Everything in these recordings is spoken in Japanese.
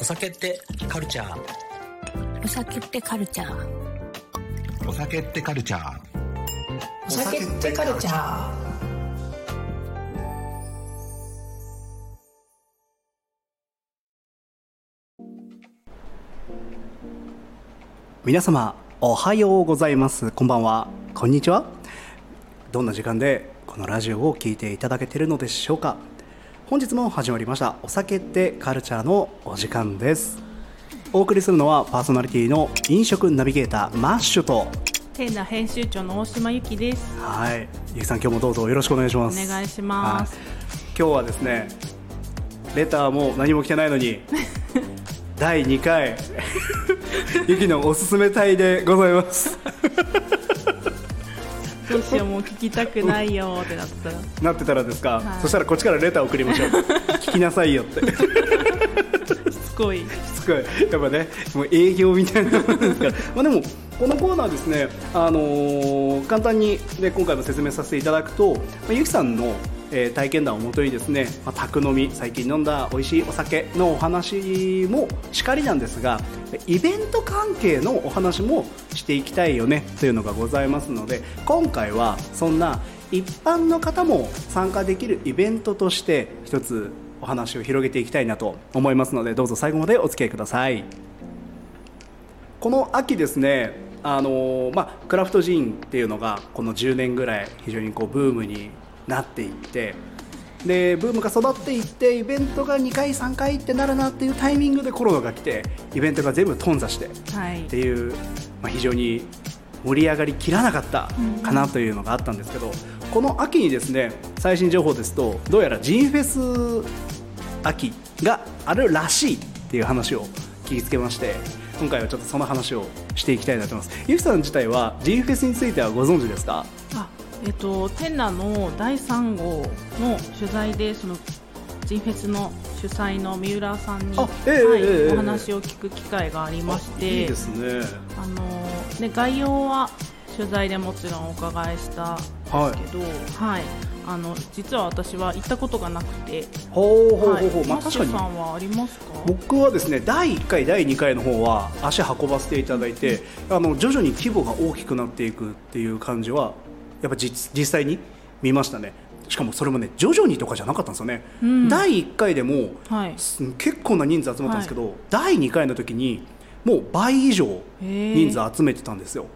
お酒ってカルチャー？お酒ってカルチャー。お酒ってカルチャー。お酒ってカルチャー。皆様おはようございます。こんばんは。こんにちは。どんな時間でこのラジオを聞いていただけているのでしょうか本日も始まりましたお酒ってカルチャーのお時間ですお送りするのはパーソナリティの飲食ナビゲーターマッシュとテーナ編集長の大島由紀です。はいゆきさん今日もどうぞよろしくお願いしおます願いします。はい今日はですねレターも何も来てないのに 第2回 ゆきのおすすめ隊でございますどうしようもう聞きたくないよってなってたら。なってたらですか、はい。そしたらこっちからレター送りましょう。聞きなさいよって。しつこい。すごい。やっぱねもう営業みたいなものですから。まあでもこのコーナーですね、あのー簡単に、ね、今回も説明させていただくと、まあ、ゆきさんの、えー体験談をもとにですね、まあ、宅飲み最近飲んだ美味しいお酒のお話もしかりなんですがイベント関係のお話もしていきたいよねというのがございますので今回はそんな一般の方も参加できるイベントとして一つお話を広げていきたいなと思いますのでどうぞ最後までお付き合いください。この秋ですねあのまあ、クラフトジンっていうのがこの10年ぐらい非常にこうブームになっていってでブームが育っていってイベントが2回3回ってなるなっていうタイミングでコロナが来てイベントが全部頓挫してはいって。いう、まあ、非常に盛り上がりきらなかったかなというのがあったんですけど、この秋にですね最新情報ですとどうやらジンフェス秋があるらしいっていう話を聞きつけまして今回はちょっとその話をしていきたいなと思いますゆきさん自体はジンフェスについてはご存知ですか？あ、えっとテナの第3号の取材でそのジンフェスの主催の三浦さんに、はいお話を聞く機会がありまして、いいですね。あので概要は取材でもちろんお伺いしたんですけど、はい。あの実は私は行ったことがなくて、ほうほうほうはい。ほう、まあマッシ確かさんはありますか？僕はですね第1回、第2回の方は足運ばせていただいてあの徐々に規模が大きくなっていくっていう感じはやっぱ実実際に見ましたね。しかもそれもね徐々にとかじゃなかったんですよね、うん。第1回でもはい。す結構な人数集まったんですけど、第2回の時にもう倍以上人数集めてたんですよ。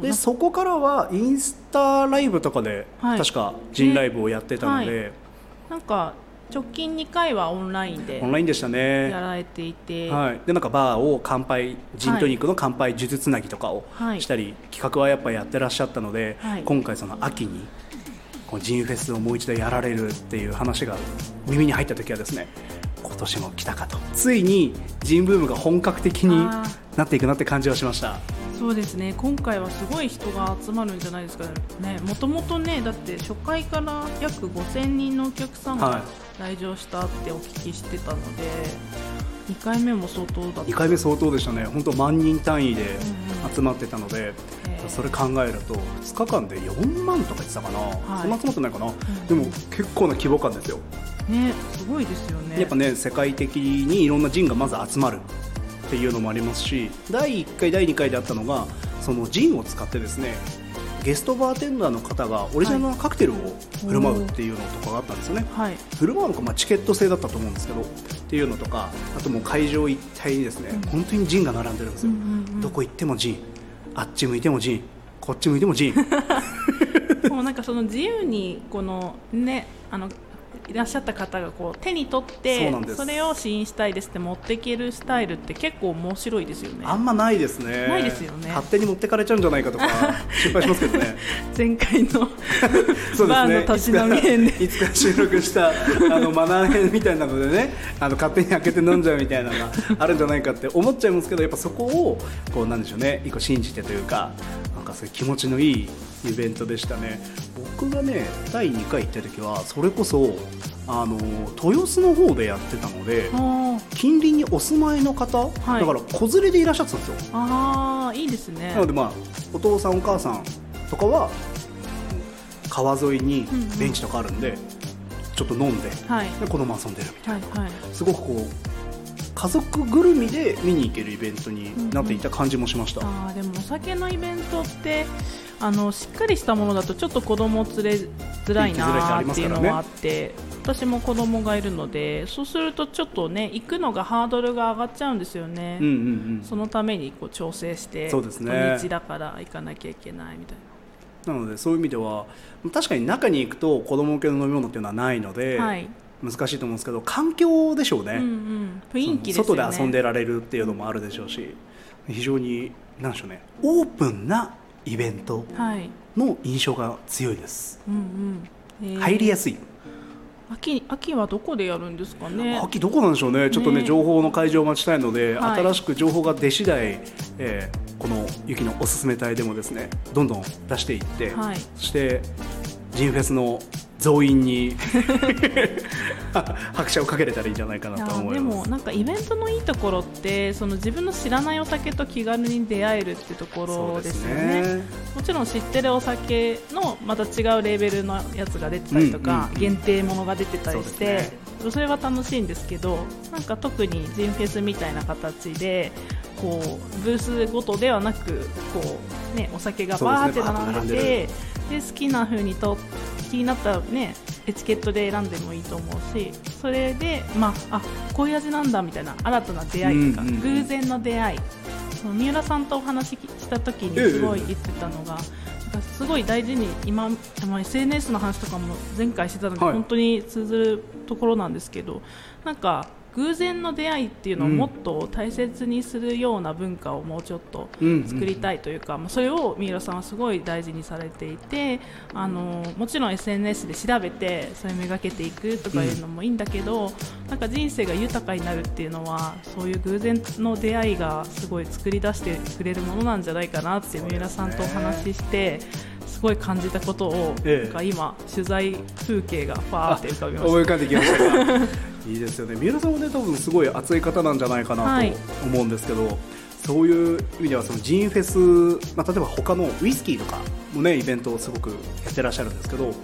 でそこからはインスタライブとかで、はい。確か人ライブをやってたので、なんか直近2回はオンラインでオンラインでしたね。やられていて、はい、でなんかバーを乾杯ジントニックの乾杯呪術つなぎとかをはい。したり、企画はやっぱやってらっしゃったので、はい。今回その秋にこのジンフェスをもう一度やられるっていう話が耳に入った時はですね今年も来たかと。ついにジンブームが本格的にあなっていくなって感じはしました。そうですね。今回はすごい人が集まるんじゃないですかね。もともとねだって初回から約5000人のお客さんはい。が来場したってお聞きしてたので、2回目も相当だった。2回目相当でしたね。本当万人単位で集まってたので、へー。それ考えると2日間で4万とか言ってたかな、い。そんな集まってないかな、でも結構な規模感ですよ。ねすごいですよね。やっぱね世界的にいろんなジンがまず集まる。っていうのもありますし第1回第2回であったのがそのジンを使ってですねゲストバーテンダーの方がオリジナルのカクテルを振る舞うっていうのとかがあったんですよね、はい。振る舞うのか、まあ、チケット制だったと思うんですけどっていうのとかあともう会場一体にですね、本当にジンが並んでるんですよ、どこ行ってもジン。あっち向いてもジン。こっち向いてもジン。もうなんかその自由にこのねあのいらっしゃった方がこう手に取ってそれを試飲したいですって持っていけるスタイルって結構面白いですよね。あんまないですね。ないですよね。勝手に持ってかれちゃうんじゃないかとか 心配しますけどね。前回の そうですバーねのたしなみ編で。いつかいつか収録したあのマナー編みたいなのでねあの勝手に開けて飲んじゃうみたいなのがあるんじゃないかって思っちゃいますけどやっぱそこをこうなんでしょうね。一個信じてというかなんかそういう気持ちのいいイベントでしたね僕がね第2回行った時はそれこそあの豊洲の方でやってたのであ近隣にお住まいの方、はい。だから子連れでいらっしゃってたんですよ。あーいいですね。なのでまあお父さんお母さんとかは川沿いにベンチとかあるんで、ちょっと飲んではい。で子供遊んでるみたいはいはい。なすごくこう家族ぐるみで見に行けるイベントになっていた感じもしました、あーでもお酒のイベントってあのしっかりしたものだとちょっと子供連れづらいなーっていうのはあって私も子供がいるのでそうするとちょっとね行くのがハードルが上がっちゃうんですよね、うんうんうん。そのためにこう調整してそうですね。土日だから行かなきゃいけないみたいな。なのでそういう意味では確かに中に行くと子供向けの飲み物っていうのはないので、はい。難しいと思うんですけど環境でしょうね、うんうん、雰囲気ね。外で遊んでられるっていうのもあるでしょうし非常になんでしょうね。オープンなイベントはい。の印象が強いです、うんうん。えー。入りやすい。秋秋はどこでやるんですかね？秋どこなんでしょうね。ちょっとねね情報の開示を待ちたいので、はい。新しく情報が出次第、えーこの雪のおすすめ隊でもですねどんどん出していって、はい。そしてジンフェスの増員に 拍車をかけれたらいいんじゃないかいなと思います。もなんかイベントのいいところってその自分の知らないお酒と気軽に出会えるってところですよね。もちろん知ってるお酒のまた違うレベルのやつが出てたりとか、うんうんうん限定ものが出てたりしてそうですそ,、れは楽しいんですけどなんか特にジンフェスみたいな形でこうブースごとではなくこう、ね、お酒がバーって並んでそうですね。てで好きな風にと気になった、ね、エチケットで選んでもいいと思うしそれで、まあ、あこういう味なんだみたいな新たな出会いとか、うんうんうん。偶然の出会い。その三浦さんとお話しした時にすごい言ってたのが、なんかすごい大事に今、まあ SNS の話とかも前回してたので、はい。本当に通ずるところなんですけどなんか偶然の出会いっていうのをもっと大切にするような文化をもうちょっとうん。作りたいというか、まあそれを三浦さんはすごい大事にされていてあのもちろん SNS で調べてそれめがけていくとかいうのもいいんだけど、なんか人生が豊かになるっていうのはそういう偶然の出会いがすごい作り出してくれるものなんじゃないかなって三浦さんとお話しして。すごい感じたことを、ええ。なんか今取材風景がファーって浮かびました。思い浮かんできました。がいいですよね。三浦さんもね多分すごい熱い方なんじゃないかはない。と思うんですけど、そういう意味ではそのジンフェス、まあ、例えば他のウイスキーとかもねイベントをすごくやってらっしゃるんですけど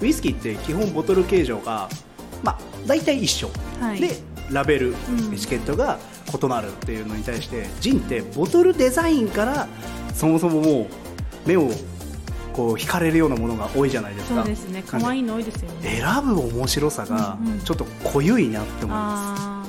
ウイスキーって基本ボトル形状が、まあ、大体一緒、はい。でラベル、うん。エチケットが異なるっていうのに対してジンってボトルデザインからそもそももう目をこう惹かれるようなものが多いじゃないですか。そうですね。可愛いの多いですよね。選ぶ面白さがうんうん。ちょっと濃ゆいなって思います、あ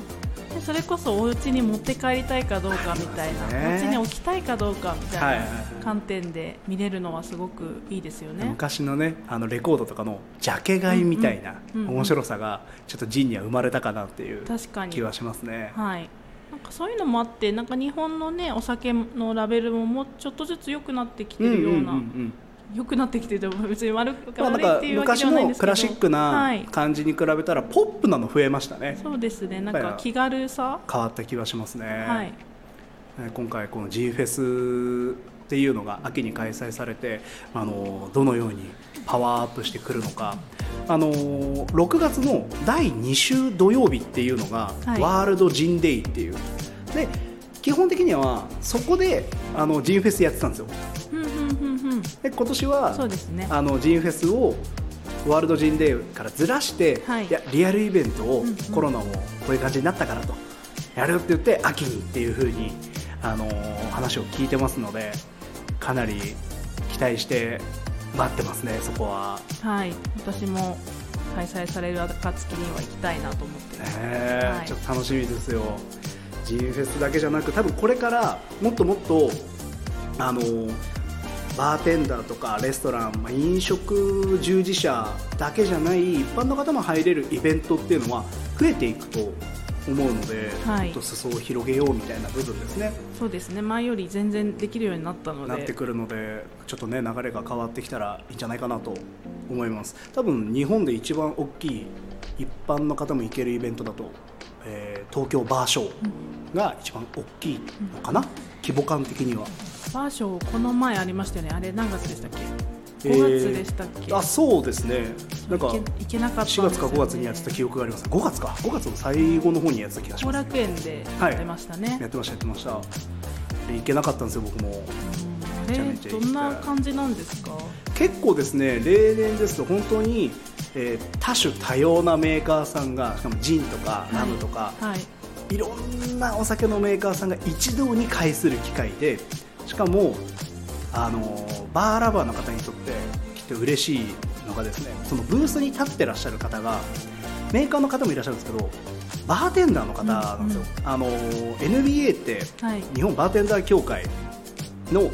ー。でそれこそお家に持って帰りたいかどうかみたいな、ね。お家に置きたいかどうかみたいなはいはいはい。観点で見れるのはすごくいいですよね。昔のねあのレコードとかのジャケ買いみたいなうんうんうんうん面白さがちょっとジンには生まれたかなっていう確かに。気はしますね。はい。なんかそういうのもあってなんか日本のねお酒のラベルももうちょっとずつ良くなってきてるような、んんん良くなってきてると別に悪くまあ、なんか悪いっていうわけ昔ではないんですけど。のクラシックはない。感じに比べたらポップなの増えましたね。そうですね。なんか気軽さ。変わった気はしますね、はい。ね今回この G フェスっていうのが秋に開催されてあのどのようにパワーアップしてくるのか。あの6月の第2週土曜日っていうのが、はい。ワールドジンデイっていう。で基本的にはそこであのジンフェスやってたんですよで今年はそうですね。あのジンフェスをワールドジンデーからずらして、はい。やリアルイベントをうんうん。コロナもこういう感じになったからとやるって言って秋にっていう風にあのー話を聞いてますのでかなり期待して待ってますねそこは。はい。私も開催される暁には行きたいなと思ってねえはい。ちょっと楽しみですよ。G フェスだけじゃなく多分これからもっともっとあのバーテンダーとかレストラン、まあ、飲食従事者だけじゃない一般の方も入れるイベントっていうのは増えていくと思うので、はい。もっと裾を広げようみたいな部分ですね。そうですね。前より全然できるようになったので。なってくるのでちょっとね流れが変わってきたらいいんじゃないかなと思います。多分日本で一番大きい一般の方も行けるイベントだと、えー東京バーショーが一番大きいのかな、規模感的にはバーショーこの前ありましたよね。あれ何月でしたっけ？えー5月でしたっけ、あそうですね。なんかいけなかったんです4よね。月か5月にやってた記憶があります。5月か。5月の最後の方にやってた気がし後ます。楽園でやってましたね、やってましたやってました。で行けなかったんですよ僕も。うん。あれめちゃめちゃ行きたい。どんな感じなんですか？結構ですね例年ですと本当に、えー多種多様なメーカーさんがしかもジンとかラムとか、はい。いろんなお酒のメーカーさんが一堂に会する機会でしかもあのバーラバーの方にとってきっと嬉しいのがですねそのブースに立ってらっしゃる方がメーカーの方もいらっしゃるんですけどバーテンダーの方なんですよ、あの NBA ってはい。日本バーテンダー協会の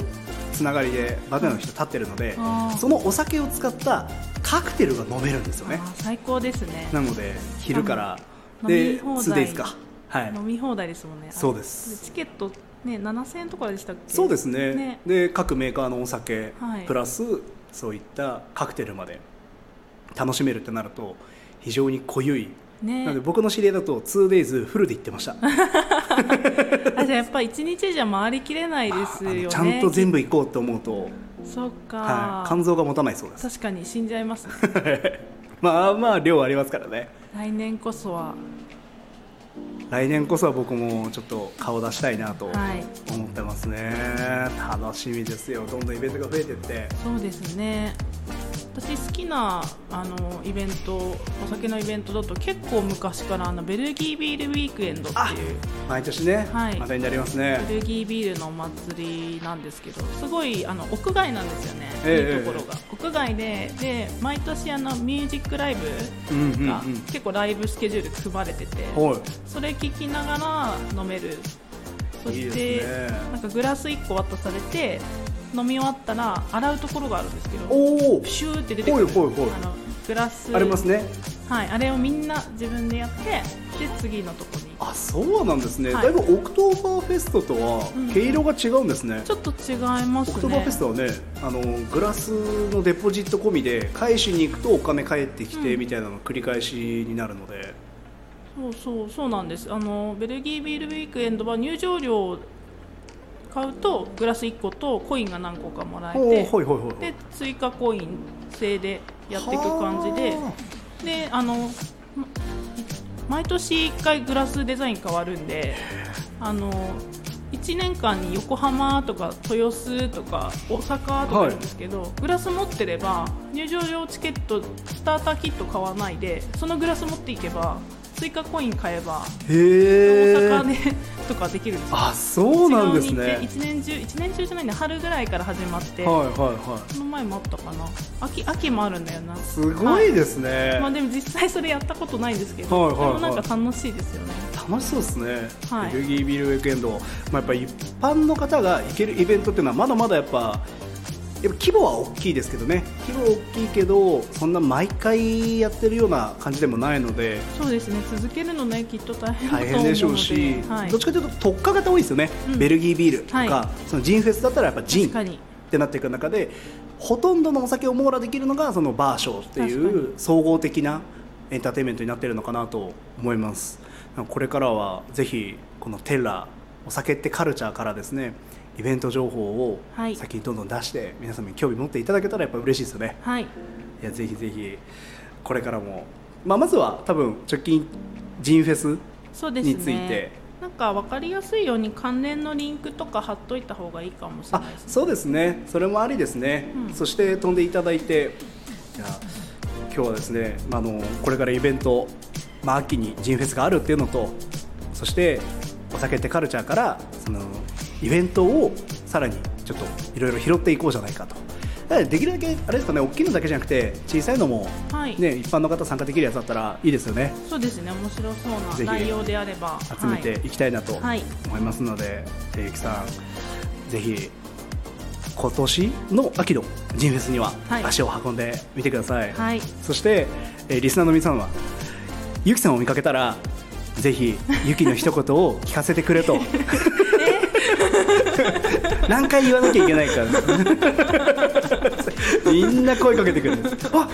つながりでバーテンダーの人立ってるのであー。そのお酒を使ったカクテルが飲めるんですよね。最高ですね。なので昼から飲でみ放題。2days か。はい。飲み放題ですもんね。そうです。チケットね7000円とかでしたっけ？そうですね。ね。で各メーカーのお酒、はい。プラスそういったカクテルまで楽しめるってなると非常に濃ゆい、ね。なので僕の知り合いだと 2days フルで行ってました、あじゃあやっぱ一日じゃ回りきれないですよねちゃんと全部行こうと思うと、そっか、はい、肝臓が持たないそうです。確かに死んじゃいますね。まあまあ量ありますからね。来年こそは来年こそは僕もちょっと顔出したいなとはい。思ってますね、楽しみですよ。どんどんイベントが増えてって。そうですね私好きなあのイベントお酒のイベントだと結構昔からあのベルギービールウィークエンドっていう毎年ね、はい。またになりますね。ベルギービールのお祭りなんですけどすごいあの屋外なんですよね、ええいいところが、屋外でで毎年あのミュージックライブうんうんうんが結構ライブスケジュール組まれてて、はい。それ聞きながら飲める。そしてね。なんかグラス1個渡されて飲み終わったら洗うところがあるんですけどおおシューって出てくる。ほいほいほい。あのグラス。ありますね。はい、あれをみんな自分でやってで次のとこに。あそうなんですね、はい。だいぶオクトーバーフェストとはうん。毛色が違うんですね、ちょっと違いますね。オクトーバーフェストはねあのグラスのデポジット込みで返しに行くとお金返ってきてうん。みたいなの繰り返しになるので、そうそうそうなんです。あのベルギービールウィークエンドは入場料買うとグラス1個とコインが何個かもらえてほいほいほいで追加コイン制でやっていく感じで。はであのま毎年1回グラスデザイン変わるんであの1年間に横浜とか豊洲とか大阪とかあるんですけど、グラス持ってれば入場料チケットスターターキット買わないでそのグラス持っていけば追加コイン買えば大阪でとかできるんですよ。あそうなんですね。一年中一年中じゃないんで春ぐらいから始まって、はいはいはい。この前もあったかな。秋秋もあるんだよな。すごいですね、まあでも実際それやったことないんですけど、はいはいはい。でもなんか楽しいですよね。楽しそうですね、はい。ベルギービールウィークエンド、まあ、やっぱり一般の方が行けるイベントっていうのはまだまだやっぱやっぱ規模は大きいですけどね。規模は大きいけどそんな毎回やってるような感じでもないので。そうですね。続けるのねきっと大変大変でしょうし、はい、どっちかというと特化型多いですよね、うん。ベルギービールとか、はい。そのジンフェスだったらやっぱジンってなっていく中でほとんどのお酒を網羅できるのがそのバーショーっていう総合的なエンターテインメントになっているのかなと思います。これからはぜひこのテラお酒ってカルチャーからですねイベント情報をはい。先にどんどん出して皆様に興味持っていただけたらやっぱ嬉しいですよね。はい。いやぜひぜひこれからも、まあ、まずは多分直近ジンフェスについて。なんか分かりやすいように関連のリンクとか貼っといた方がいいかもしれあないですね。そうですね。それもありですね、うん。そして飛んでいただいてじゃあ今日はですね、まあ、あのこれからイベント、まあ、秋にジンフェスがあるっていうのとそしてお酒ってカルチャーからそのイベントをさらにちょっといろいろ拾っていこうじゃないかと。できるだけあれですかね大きいのだけじゃなくて小さいのも、はい。ね、一般の方参加できるやつだったらいいですよね。そうですね面白そうな内容であれば。集めてい。きたいなとはい。思いますので、じゃあゆきさんぜひ今年の秋のジンフェスにははい。足を運んでみてください、はい。そして、えーリスナーの皆さんはゆきさんを見かけたらぜひゆきの一言を聞かせてくれと 何回言わなきゃいけないか。ら みんな声かけてくる。んですあ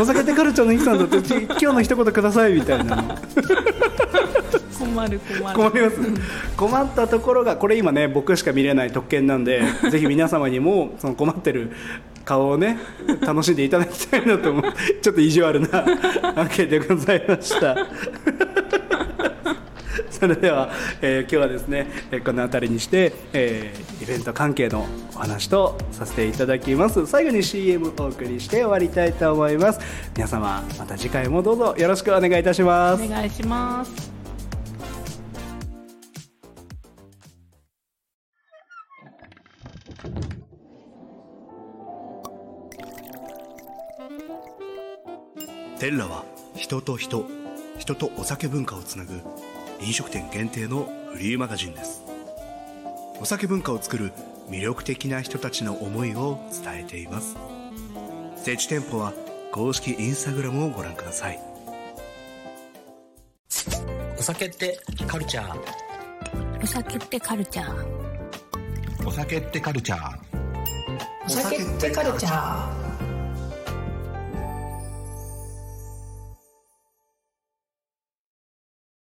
お酒ってカルチャーのゆきさんだってち今日の一言くださいみたいな。の困る困る。困ります。困ったところがこれ今ね僕しか見れない特権なんでぜひ皆様にもその困ってる顔をね楽しんでいただきたいなと思う。ちょっと意地悪なアンケートでございましたそれでは、えー、今日はですね、えこの辺りにして、えー、イベント関係のお話とさせていただきます。最後に CM お送りして終わりたいと思います。皆様また次回もどうぞよろしくお願いいたします。お願いします。テッラは人と人人とお酒文化をつなぐ飲食店限定のフリーマガジンです。お酒文化を作る魅力的な人たちの思いを伝えています。設置店舗は公式インスタグラムをご覧ください。お酒ってカルチャー？お酒ってカルチャー？お酒ってカルチャー？お酒ってカルチャー？